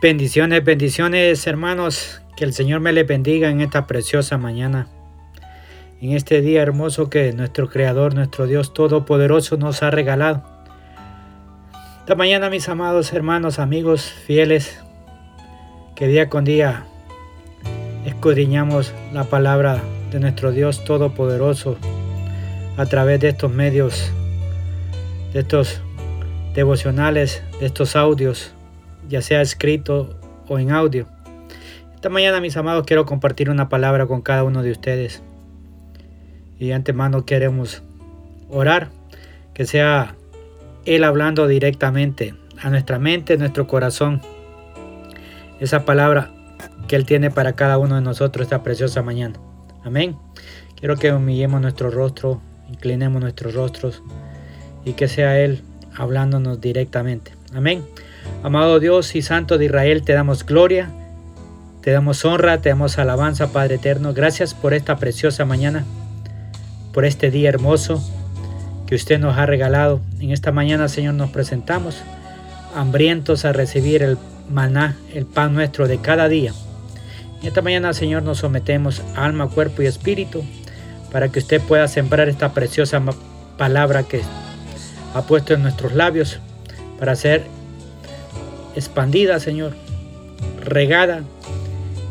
Bendiciones, bendiciones hermanos. Que el Señor me le bendiga en esta preciosa mañana. En este día hermoso que nuestro Creador, nuestro Dios Todopoderoso nos ha regalado. Esta mañana mis amados hermanos, amigos, fieles, que día con día escudriñamos la palabra de nuestro Dios Todopoderoso a través de estos medios, de estos devocionales, de estos audios ya sea escrito o en audio. Esta mañana, mis amados, quiero compartir una palabra con cada uno de ustedes. Y antemano queremos orar, que sea Él hablando directamente a nuestra mente, a nuestro corazón. Esa palabra que Él tiene para cada uno de nosotros esta preciosa mañana. Amén. Quiero que humillemos nuestro rostro, inclinemos nuestros rostros y que sea Él hablándonos directamente. Amén. Amado Dios y Santo de Israel, te damos gloria, te damos honra, te damos alabanza, Padre eterno. Gracias por esta preciosa mañana, por este día hermoso que usted nos ha regalado. En esta mañana, Señor, nos presentamos hambrientos a recibir el maná, el pan nuestro de cada día. En esta mañana, Señor, nos sometemos alma, cuerpo y espíritu para que usted pueda sembrar esta preciosa palabra que ha puesto en nuestros labios para ser expandida, Señor, regada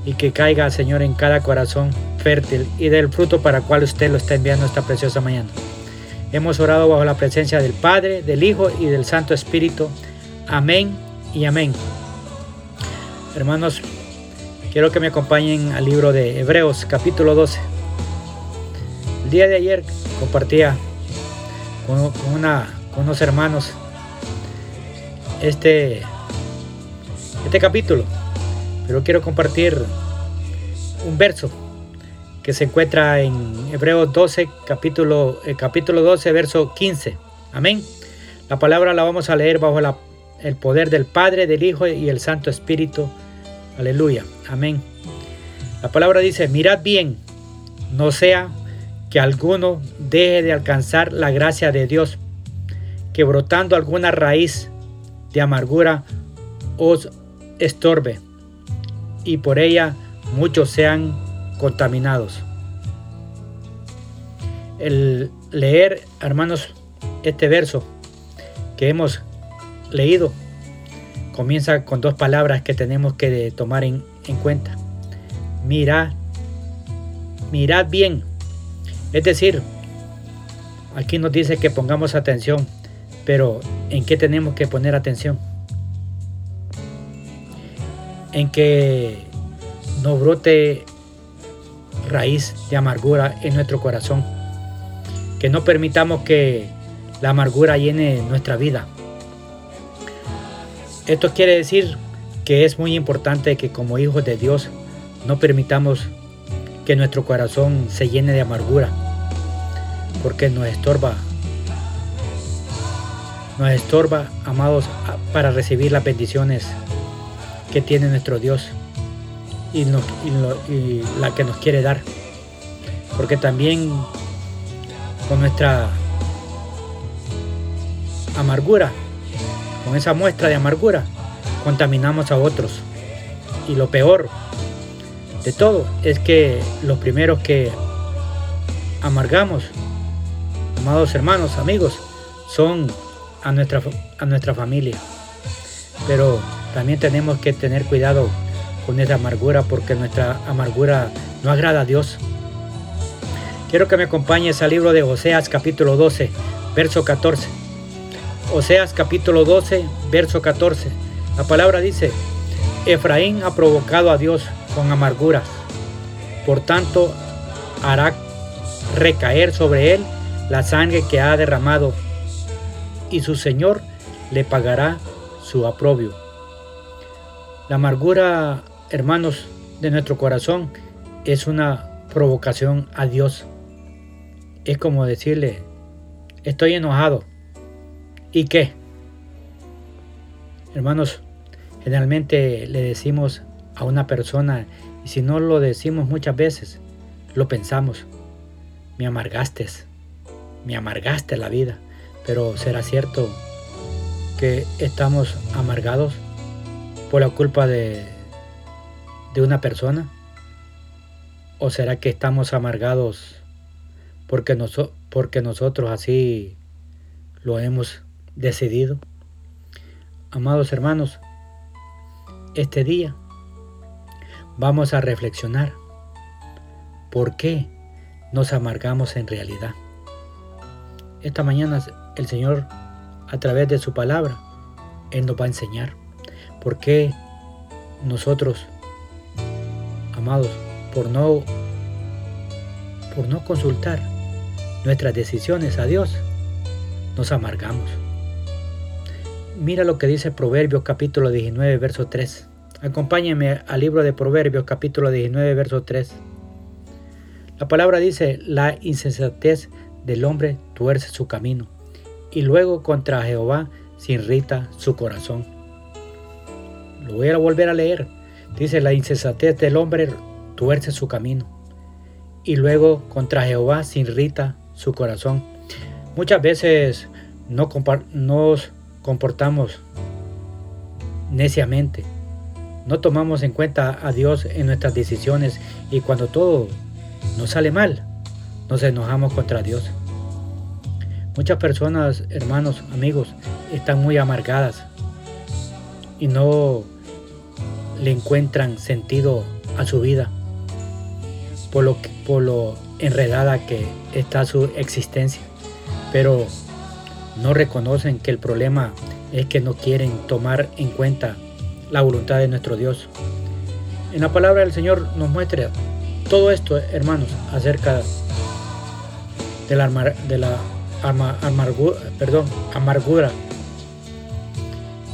y que caiga, Señor, en cada corazón fértil y del fruto para cual usted lo está enviando esta preciosa mañana. Hemos orado bajo la presencia del Padre, del Hijo y del Santo Espíritu. Amén y amén. Hermanos, quiero que me acompañen al libro de Hebreos capítulo 12. El día de ayer compartía con, una, unos hermanos este este capítulo, pero quiero compartir un verso que se encuentra en Hebreos 12, capítulo, el capítulo 12, verso 15. Amén. La palabra la vamos a leer bajo el poder del Padre, del Hijo y el Santo Espíritu. Aleluya. Amén. La palabra dice, mirad bien, no sea que alguno deje de alcanzar la gracia de Dios, que brotando alguna raíz de amargura os estorbe y por ella muchos sean contaminados. El leer, hermanos, este verso que hemos leído comienza con dos palabras que tenemos que tomar en, cuenta. Mirad, mirad bien. Es decir, aquí nos dice que pongamos atención, pero ¿en qué tenemos que poner atención? en que no brote raíz de amargura en nuestro corazón. Que no permitamos que la amargura llene nuestra vida. Esto quiere decir que es muy importante que como hijos de Dios no permitamos que nuestro corazón se llene de amargura, porque nos estorba, nos estorba, amados, para recibir las bendiciones que tiene nuestro Dios y, la que nos quiere dar. Porque también con nuestra amargura, con esa muestra de amargura, contaminamos a otros. Y lo peor de todo es que los primeros que amargamos, amados hermanos, amigos, son a nuestra, a nuestra familia. Pero también tenemos que tener cuidado con esa amargura porque nuestra amargura no agrada a Dios. Quiero que me acompañes al libro de Oseas capítulo 12, verso 14. Oseas capítulo 12, verso 14. La palabra dice, Efraín ha provocado a Dios con amargura, por tanto hará recaer sobre él la sangre que ha derramado, y su Señor le pagará su aprobio. La amargura, hermanos, de nuestro corazón es una provocación a Dios. Es como decirle, estoy enojado. ¿Y qué? Hermanos, generalmente le decimos a una persona, y si no lo decimos muchas veces, lo pensamos, me amargaste, me amargaste la vida. Pero ¿será cierto que estamos amargados? por la culpa de, de una persona? ¿O será que estamos amargados porque, porque nosotros así lo hemos decidido? Amados hermanos, este día vamos a reflexionar por qué nos amargamos en realidad. Esta mañana el Señor, a través de su palabra, Él nos va a enseñar por qué nosotros, amados, por no, por no consultar nuestras decisiones a Dios, nos amargamos. Mira lo que dice Proverbios capítulo 19, verso 3. Acompáñenme al libro de Proverbios capítulo 19, verso 3. La palabra dice, la insensatez del hombre tuerce su camino, y luego contra Jehová se irrita su corazón. Lo voy a volver a leer. Dice, la insensatez del hombre tuerce su camino, y luego contra Jehová se irrita su corazón. Muchas veces no nos comportamos neciamente. No tomamos en cuenta a Dios en nuestras decisiones y cuando todo nos sale mal, nos enojamos contra Dios. Muchas personas, hermanos, amigos, están muy amargadas y no le encuentran sentido a su vida por lo, por lo enredada que está su existencia. Pero no reconocen que el problema es que no quieren tomar en cuenta la voluntad de nuestro Dios. En la palabra del Señor nos muestra todo esto, hermanos, acerca de la, de la amargura, perdón, amargura.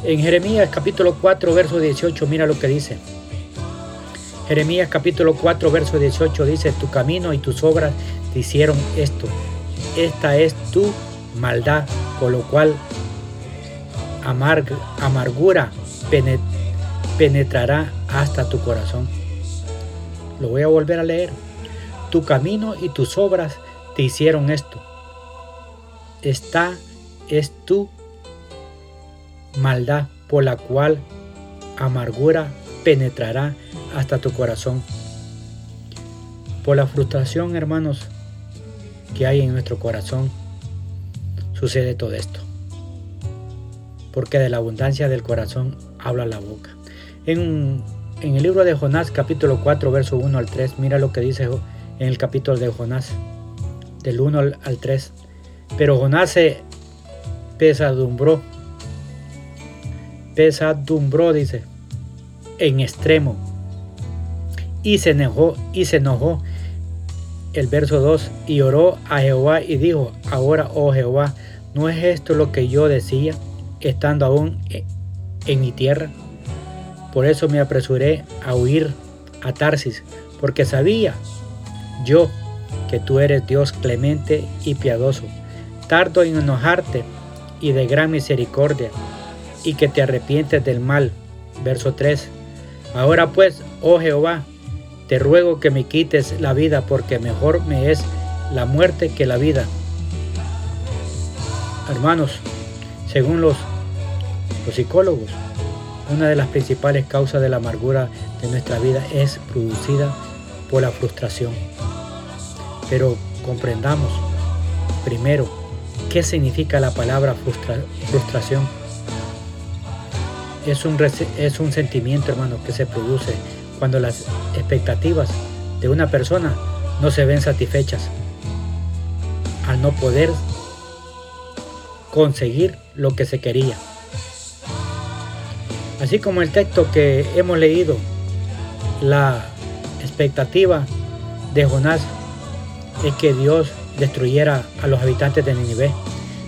En Jeremías capítulo 4, verso 18, mira lo que dice. Jeremías capítulo 4, verso 18 dice, tu camino y tus obras te hicieron esto. Esta es tu maldad, por lo cual amargura penetrará hasta tu corazón. Lo voy a volver a leer. Tu camino y tus obras te hicieron esto. Esta es tu maldad por la cual amargura penetrará hasta tu corazón. Por la frustración, hermanos, que hay en nuestro corazón, sucede todo esto. Porque de la abundancia del corazón habla la boca. En, en el libro de Jonás capítulo 4 verso 1 al 3, mira lo que dice en el capítulo de Jonás, del 1 al, al 3. Pero Jonás se pesadumbró, pesadumbró, dice, en extremo, y se enojó, y se enojó. El verso 2, y oró a Jehová y dijo, ahora, oh Jehová, ¿No es esto lo que yo decía, estando aún en mi tierra? Por eso me apresuré a huir a Tarsis, porque sabía yo que tú eres Dios clemente y piadoso, tardo en enojarte y de gran misericordia, y que te arrepientes del mal. Verso 3. Ahora pues, oh Jehová, te ruego que me quites la vida, porque mejor me es la muerte que la vida. Hermanos, según los, los psicólogos, una de las principales causas de la amargura de nuestra vida es producida por la frustración. Pero comprendamos primero qué significa la palabra frustración. Es un, es un sentimiento, hermano, que se produce cuando las expectativas de una persona no se ven satisfechas. Al no poder conseguir lo que se quería. Así como el texto que hemos leído, la expectativa de Jonás es que Dios destruyera a los habitantes de Nínive.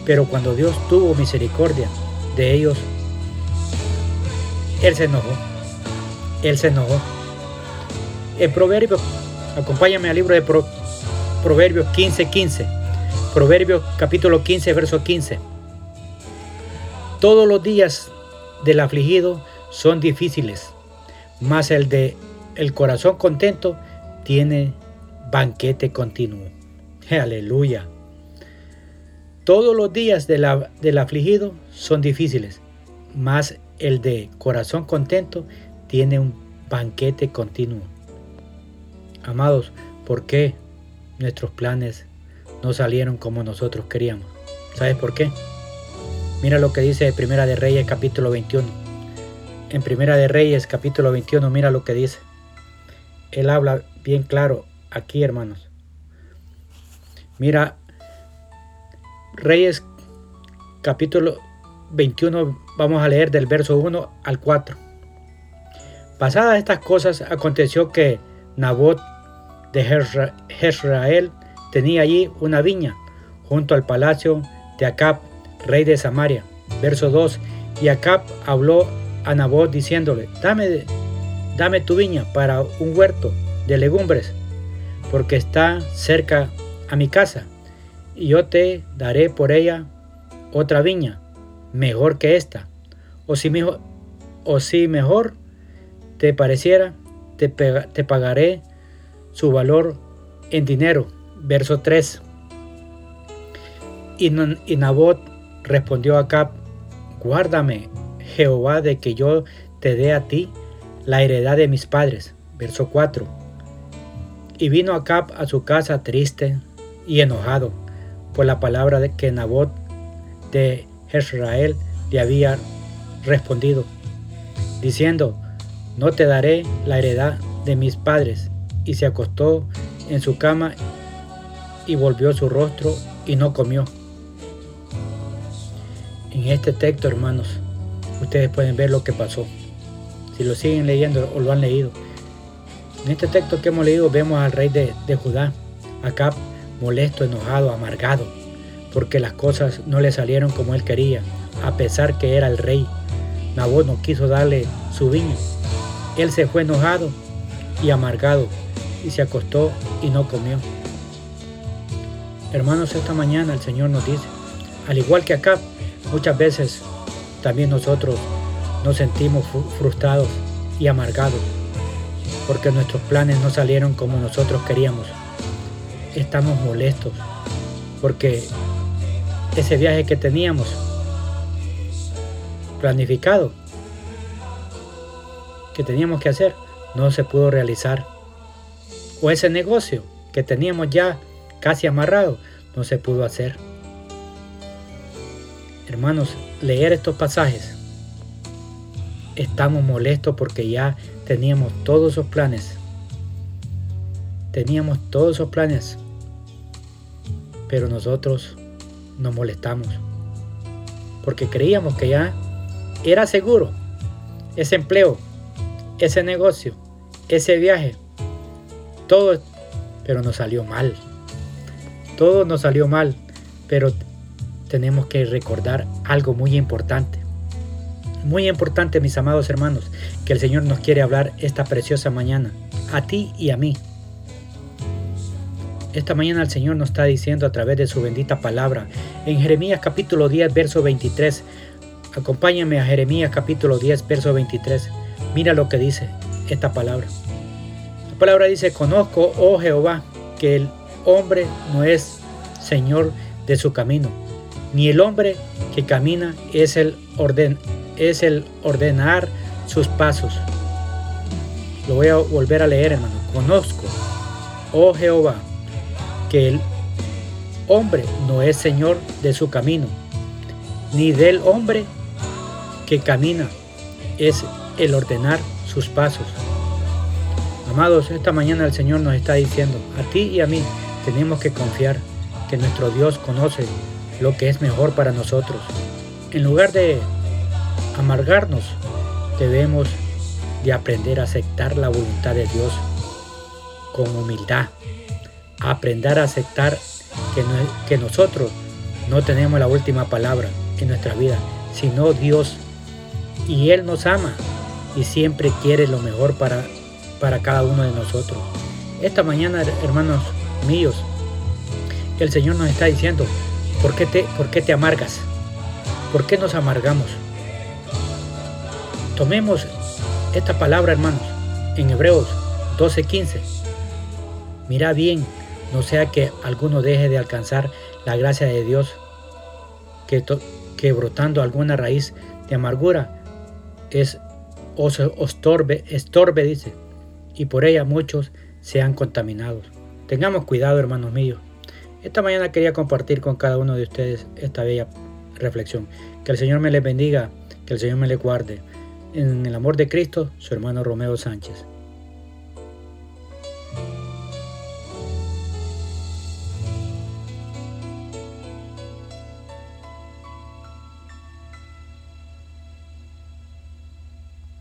Pero cuando Dios tuvo misericordia de ellos, Él se enojó. Él se enojó. El proverbio, acompáñame al libro de Proverbios 15:15. 15. Proverbios capítulo 15, verso 15. Todos los días del afligido son difíciles, mas el de el corazón contento tiene banquete continuo. Aleluya. Todos los días del afligido son difíciles, mas el de corazón contento tiene un banquete continuo. Amados, ¿por qué nuestros planes no salieron como nosotros queríamos? ¿Sabes por qué? Mira lo que dice Primera de Reyes capítulo 21. En Primera de Reyes capítulo 21 mira lo que dice. Él habla bien claro aquí, hermanos. Mira Reyes capítulo 21 vamos a leer del verso 1 al 4. Pasadas estas cosas aconteció que Nabot de Jezreel tenía allí una viña junto al palacio de Acab, rey de Samaria. Verso 2. Y Acab habló a Nabot diciéndole, dame, dame tu viña para un huerto de legumbres, porque está cerca a mi casa, y yo te daré por ella otra viña, mejor que esta. O si mejor, o si mejor te pareciera, te, te pagaré su valor en dinero. Verso 3. Y, Nabot respondió a Acab, guárdame, Jehová, de que yo te dé a ti la heredad de mis padres. Verso 4. Y vino Acab a su casa triste y enojado por la palabra de que Nabot de Israel le había respondido, diciendo, no te daré la heredad de mis padres. Y se acostó en su cama y volvió su rostro y no comió. En este texto, hermanos, ustedes pueden ver lo que pasó. Si lo siguen leyendo o lo han leído. En este texto que hemos leído vemos al rey de, de Judá, acá molesto, enojado, amargado, porque las cosas no le salieron como él quería, a pesar que era el rey. Nabot no quiso darle su viña. Él se fue enojado y amargado y se acostó y no comió. Hermanos, esta mañana el Señor nos dice, al igual que acá, muchas veces también nosotros nos sentimos frustrados y amargados porque nuestros planes no salieron como nosotros queríamos. Estamos molestos porque ese viaje que teníamos planificado, que teníamos que hacer, no se pudo realizar. O ese negocio que teníamos ya casi amarrado, no se pudo hacer. Hermanos, leer estos pasajes, estamos molestos porque ya teníamos todos esos planes. Teníamos todos esos planes, pero nosotros nos molestamos. Porque creíamos que ya era seguro ese empleo, ese negocio, ese viaje. Todo, pero nos salió mal. Todo nos salió mal, pero tenemos que recordar algo muy importante. Muy importante, mis amados hermanos, que el Señor nos quiere hablar esta preciosa mañana, a ti y a mí. Esta mañana el Señor nos está diciendo a través de su bendita palabra en Jeremías capítulo 10, verso 23. Acompáñame a Jeremías capítulo 10, verso 23. Mira lo que dice esta palabra. La palabra dice, conozco, oh Jehová, que el hombre no es Señor de su camino, ni el hombre que camina es el, orden, es el ordenar sus pasos. Lo voy a volver a leer, hermano. Conozco, oh Jehová, que el hombre no es señor de su camino, ni del hombre que camina es el ordenar sus pasos. Amados, esta mañana el Señor nos está diciendo, a ti y a mí tenemos que confiar que nuestro Dios conoce lo que es mejor para nosotros. En lugar de amargarnos, debemos de aprender a aceptar la voluntad de Dios con humildad aprender a aceptar que, que nosotros no tenemos la última palabra en nuestra vida, sino Dios. Y Él nos ama y siempre quiere lo mejor para, para cada uno de nosotros. Esta mañana, hermanos míos, el Señor nos está diciendo, ¿por qué te, por qué te amargas? ¿Por qué nos amargamos? Tomemos esta palabra, hermanos, en Hebreos 12:15. Mira bien no sea que alguno deje de alcanzar la gracia de Dios, que, que brotando alguna raíz de amargura es os, estorbe, estorbe, dice, y por ella muchos sean contaminados. Tengamos cuidado, hermanos míos. Esta mañana quería compartir con cada uno de ustedes esta bella reflexión. Que el Señor me les bendiga, que el Señor me les guarde. En el amor de Cristo, su hermano Romeo Sánchez.